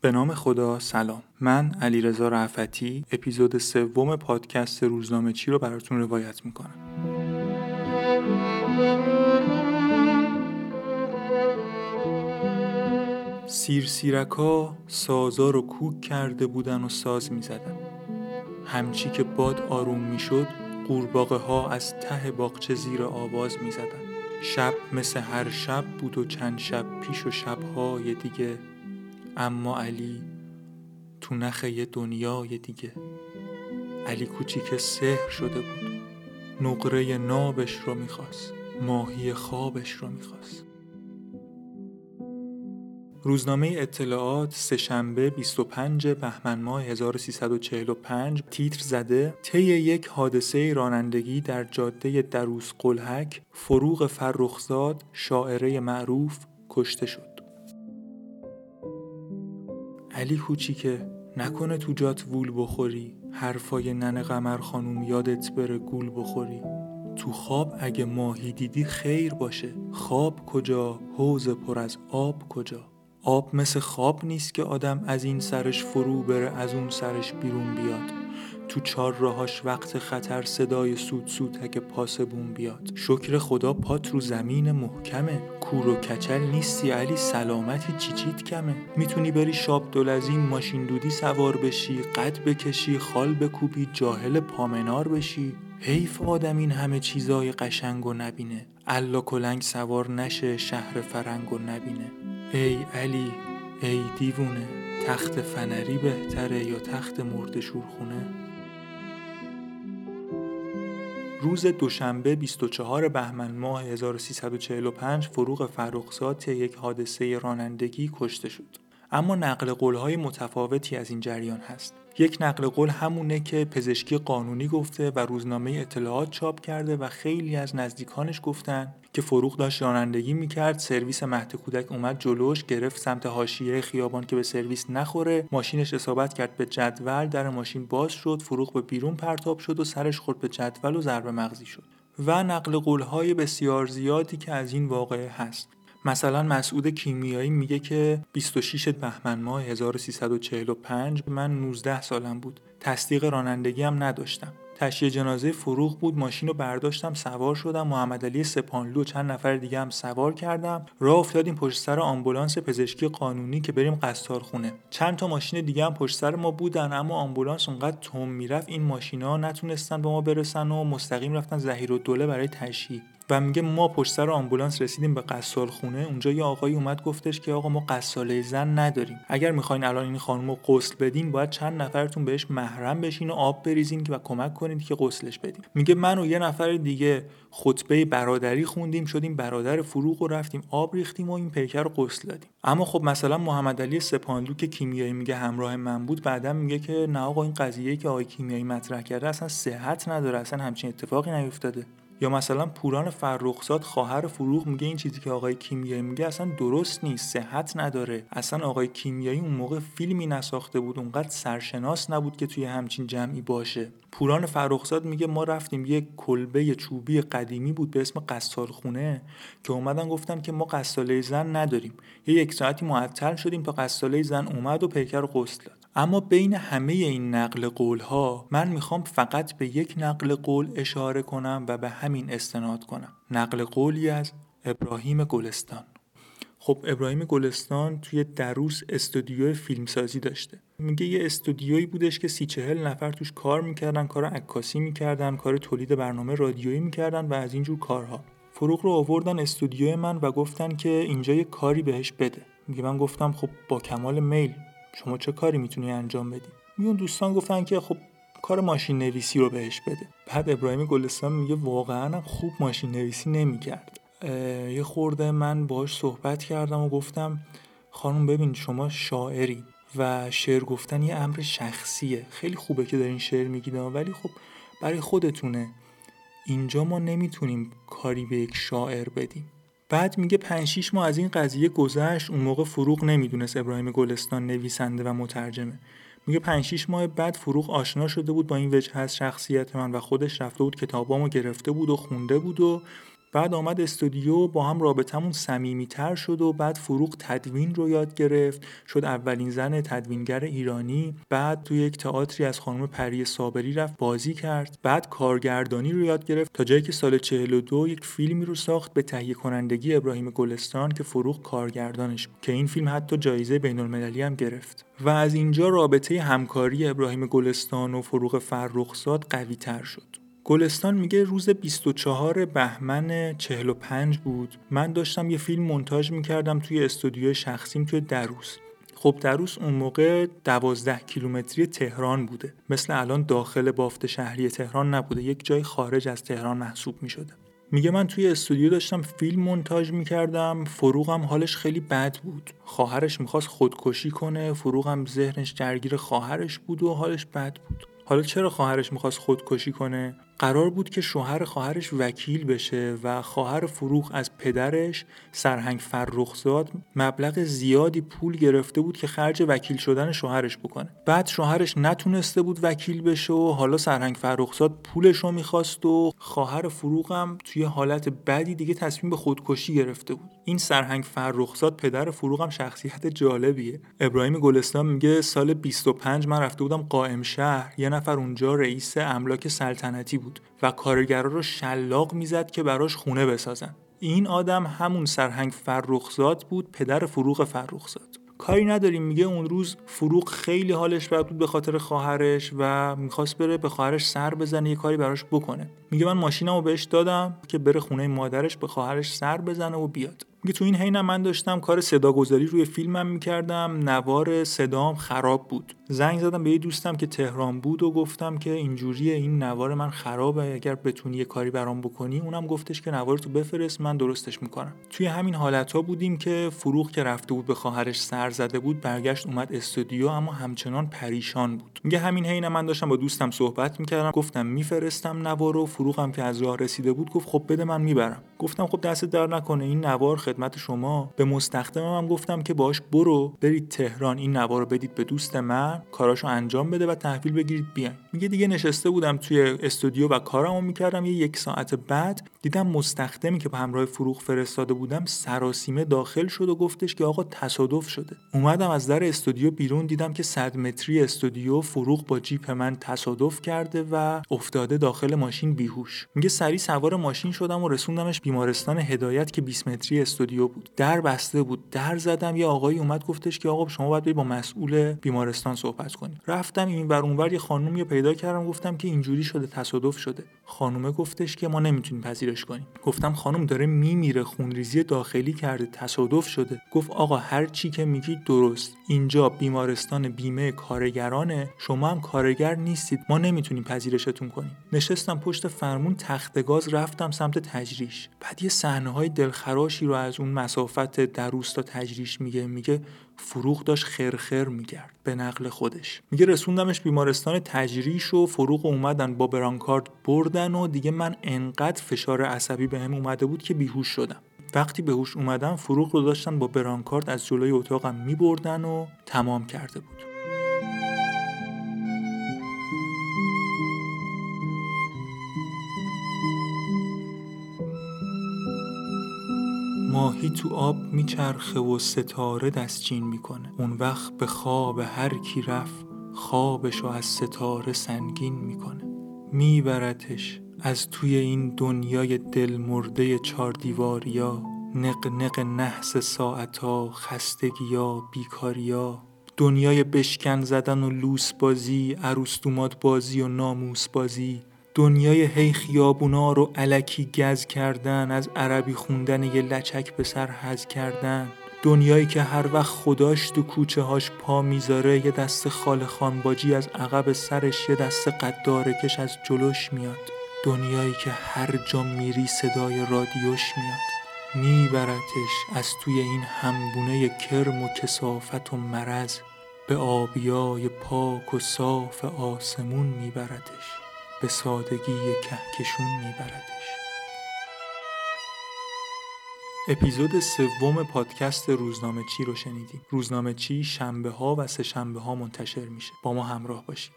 به نام خدا سلام. من علیرضا رعفتی اپیزود سوم پادکست روزنامه چی رو براتون روایت می‌کنم. سیر سیرکا سازا رو کوک کرده بودن و ساز می‌زدن. همچی که باد آروم می‌شد قورباغه ها از ته باغچه زیر آواز می‌زدن. شب مثل هر شب بود و چند شب پیش و شبهای دیگه اما علی تو نخ یه دنیای دیگه. علی کوچیک سحر شده بود. نقره نابش رو می‌خواست. ماهی خوابش رو می‌خواست. روزنامه اطلاعات سهشنبه 25 بهمن ماه 1345 تیتر زده طی یک حادثه رانندگی در جاده دروس قلحک فروغ فرخزاد شاعره معروف کشته شد. علی کوچیکه نکنه تو جات وول بخوری حرفای ننه قمر خانوم یادت بره گول بخوری. تو خواب اگه ماهی دیدی خیر باشه. خواب کجا؟ حوز پر از آب کجا؟ آب مثل خواب نیست که آدم از این سرش فرو بره از اون سرش بیرون بیاد. تو چار راهاش وقت خطر صدای سود اگه پاسبون بیاد. شکر خدا پات رو زمین محکمه. کور و کچل نیستی علی سلامتی چیچیت کمه. می‌تونی بری شاب دلزین ماشین دودی سوار بشی قد بکشی خال بکوبی جاهل پامنار بشی. حیف آدم این همه چیزای قشنگ و نبینه. الا کلنگ سوار نشه شهر فرنگ و نبینه. ای علی ای دیوونه تخت فنری بهتره یا تخت مرد شورخونه؟ روز دوشنبه 24 بهمن ماه 1345 فروغ فرخزاد یک حادثه رانندگی کشته شد. اما نقل قولهای متفاوتی از این جریان هست. یک نقل قول همونه که پزشکی قانونی گفته و روزنامه اطلاعات چاپ کرده و خیلی از نزدیکانش گفتن که فروغ داشت رانندگی می‌کرد. سرویس مهد کودک اومد جلوش گرفت سمت حاشیه خیابان که به سرویس نخوره. ماشینش اصابت کرد به جدول در ماشین باز شد فروغ به بیرون پرتاب شد و سرش خورد به جدول و ضربه مغزی شد. و نقل قولهای بسیار زیادی که از این واقعه هست. مثلا مسعود کیمیایی میگه که 26 بهمن ماه 1345 من 19 سالم بود. تصدیق رانندگی هم نداشتم. تشییع جنازه فروغ بود ماشین رو برداشتم سوار شدم. محمد علی سپانلو چند نفر دیگه هم سوار کردم. راه افتادیم پشت سر آمبولانس پزشکی قانونی که بریم خونه چند تا ماشین دیگه هم پشت سر ما بودن اما آمبولانس اونقدر تم می‌رفت این ماشینا نتونستن به ما برسن و مستقیم رفتن زهیر و دوله برای تشییع. و میگه ما پشت سر آمبولانس رسیدیم به قصال خونه اونجا یه آقایی اومد گفتش که آقا ما قصاله زن نداریم. اگر می‌خواین الان این خانم رو غسل بدین باید چند نفرتون بهش محرم بشین و آب بریزین و کمک کنید که غسلش بدیم میگه من و یه نفر دیگه خطبه برادری خوندیم شدیم برادر فروغ و رفتیم آب ریختیم و این پیکر رو غسل دادیم. اما خب مثلا محمد علی سپاندو که کیمیایی میگه همراه من بود بعدا میگه که نه آقا این قضیه که آقای کیمیایی مطرح کرده اصلا صحت نداره اصلا همچین اتفاقی نیفتاده. یا مثلا پوران فرخزاد خواهر فروغ میگه این چیزی که آقای کیمیایی میگه اصلا درست نیست صحت نداره. اصلا آقای کیمیایی اون موقع فیلمی نساخته بود اونقدر سرشناس نبود که توی همچین جمعی باشه. پوران فرخزاد میگه ما رفتیم یه کلبه چوبی قدیمی بود به اسم قصال خونه که اومدن گفتن که ما قصاله زن نداریم. یه یک ساعتی معطل شدیم تا قصاله زن اومد و پیکر غسل اما بین همه این نقل قول ها من می‌خوام فقط به یک نقل قول اشاره کنم و به همین استناد کنم. نقل قولی از ابراهیم گلستان. خب ابراهیم گلستان توی دروس استودیو فیلمسازی داشته. میگه یه استودیویی بودش که سی چهل نفر توش کار می‌کردن کار عکاسی می‌کردن کار تولید برنامه رادیویی می‌کردن و از اینجور کارها. فروغ رو آوردن استودیوی من و گفتن که اینجا یه کاری بهش بده. میگه من گفتم خب با کمال میل. شما چه کاری می‌تونی انجام بدی؟ میون دوستان گفتن که خب کار ماشین نویسی رو بهش بده. بعد ابراهیم گلستان میگه واقعا خوب ماشین نویسی نمی‌کرد یه خورده من باهاش صحبت کردم و گفتم خانم ببین شما شاعری و شعر گفتن یه امر شخصیه. خیلی خوبه که دارین شعر میگید ولی خب برای خودتونه. اینجا ما نمی‌تونیم کاری به یک شاعر بدیم. بعد میگه 5 6 ماه از این قضیه گذشت اون موقع فروغ نمی‌دونست ابراهیم گلستان نویسنده و مترجمه. میگه 5 6 ماه بعد فروغ آشنا شده بود با این وجه از شخصیت من و خودش رفته بود کتابامو گرفته بود و خونده بود و بعد آمد استودیو با هم رابطمون صمیمیتر شد و بعد فروغ تدوین رو یاد گرفت. شد اولین زن تدوینگر ایرانی. بعد توی یک تئاتری از خانم پری صابری رفت بازی کرد. بعد کارگردانی رو یاد گرفت تا جایی که سال 42 یک فیلمی رو ساخت به تهیه کنندگی ابراهیم گلستان که فروغ کارگردانش بود. که این فیلم حتی جایزه بین المللی هم گرفت. و از اینجا رابطه همکاری ابراهیم گلستان و فروغ فرخزاد قوی تر شد. گلستان میگه روز 24 بهمن 45 بود. من داشتم یه فیلم منتاج می‌کردم توی استودیو شخصیم توی دروس. خب دروس اون موقع 12 کیلومتری تهران بوده. مثل الان داخل بافت شهری تهران نبوده. یک جای خارج از تهران محسوب می‌شده. میگه من توی استودیو داشتم فیلم مونتاژ می‌کردم. فروغم حالش خیلی بد بود. خواهرش می‌خواست خودکشی کنه. فروغم ذهنش درگیر خواهرش بود و حالش بد بود. حالا چرا خواهرش می‌خواست خودکشی کنه؟ قرار بود که شوهر خواهرش وکیل بشه و خواهر فروغ از پدرش سرهنگ فرخزاد مبلغ زیادی پول گرفته بود که خرج وکیل شدن شوهرش بکنه. بعد شوهرش نتونسته بود وکیل بشه و حالا سرهنگ فرخزاد پولش رو می‌خواست و خواهر فروغم توی حالت بدی دیگه تصمیم به خودکشی گرفته بود. این سرهنگ فرخزاد پدر فروغم شخصیت جالبیه. ابراهیم گلستان میگه سال 25 من رفته بودم قائم شهر. یه نفر اونجا رئیس املاک سلطنتی بود. و کارگرا رو شلاق می‌زد که براش خونه بسازن. این آدم همون سرهنگ فرخزاد بود پدر فروغ فرخزاد. کاری نداریم میگه اون روز فروغ خیلی حالش بد بود به خاطر خواهرش و می‌خواست بره به خواهرش سر بزنه یه کاری براش بکنه. میگه من ماشینمو بهش دادم که بره خونه مادرش به خواهرش سر بزنه و بیاد. میگه تو این حینم من داشتم کار صداگذاری روی فیلمم می‌کردم. نوار صدام خراب بود. زنگ زدم به یه دوستم که تهران بود و گفتم که اینجوری این نوار من خرابه اگر بتونی یه کاری برام بکنی. اونم گفتش که نوار تو بفرست من درستش می‌کنم. توی همین حالت ها بودیم که فروغ که رفته بود به خواهرش سر زده بود برگشت اومد استودیو اما همچنان پریشان بود. میگه همین حین من داشتم با دوستم صحبت می‌کردم. گفتم میفرستم نوار و فروغم که از راه رسیده بود گفت خب بده من می‌برم. گفتم خب دست در نکنه. این نوار خدمت شما. به مستخدمم هم گفتم که باش برو برید تهران این نوار رو بدید به دوست من کاراشو انجام بده و تحویل بگیرید بیاین. میگه دیگه نشسته بودم توی استودیو و کارمو می‌کردم. یه یک ساعت بعد دیدم مستخدمی که به همراه فروغ فرستاده بودم سراسیمه داخل شد و گفتش که آقا تصادف شده. اومدم از در استودیو بیرون دیدم که 100 متری استودیو فروغ با جیپ من تصادف کرده و افتاده داخل ماشین بیهوش. میگه سری سوار ماشین شدم و رسوندمش بیمارستان هدایت که 20 متری استودیو بود در بسته بود در زدم. یه آقایی اومد گفتش که آقا شما باید با مسئول بیمارستان صحبت کنی. رفتم این ور اونور یه خانومی پیدا کردم گفتم که اینجوری شده تصادف شده. خانومه گفتش که ما نمی‌تونیم پذیرش کنیم. گفتم خانم داره میمیره خونریزی داخلی کرده تصادف شده. گفت آقا هر چی که میگی درست. اینجا بیمارستان بیمه کارگرانه. شما هم کارگر نیستید. ما نمی‌تونیم پذیرشتون کنیم. نشستم پشت فرمون تخت گاز رفتم سمت تجریش. بعد یه صحنه های دلخراشی رو از اون مسافت در روستا تجریش میگه میگه فروغ داشت خرخر میگرد به نقل خودش. میگه رسوندمش بیمارستان تجریش و فروغ اومدن با برانکارد بردن و دیگه من انقدر فشار عصبی به هم اومده بود که بیهوش شدم. وقتی به هوش اومدم فروغ رو داشتن با برانکارد از جلوی اتاقم میبردن و تمام کرده بود. ماهی تو آب میچرخه و ستاره دستچین می‌کنه. اون وقت به خواب هر کی رفت خوابشو از ستاره سنگین می‌کنه. میبرتش از توی این دنیای دل مرده چار دیواریا نق نق نحس ساعتا خستگیا بیکاریا. دنیای بشکن زدن و لوس بازی عروستومات بازی و ناموس بازی. دنیای هی خیابونا رو علکی گز کردن از عربی خوندن یه لچک به سر هز کردن. دنیایی که هر وقت خداش تو کوچه هاش پا می‌ذاره یه دست خال خانباجی از عقب سرش یه دست قداره کش از جلوش میاد. دنیایی که هر جا میری صدای رادیوش میاد. میبرتش از توی این همبونه کرم و کسافت و مرز به آبیای پاک و صاف آسمون میبرتش. به سادگی کهکشون میبردش. اپیزود سوم پادکست روزنامه چی رو شنیدیم. روزنامه چی شنبه ها و سه شنبه ها منتشر میشه. با ما همراه باشید.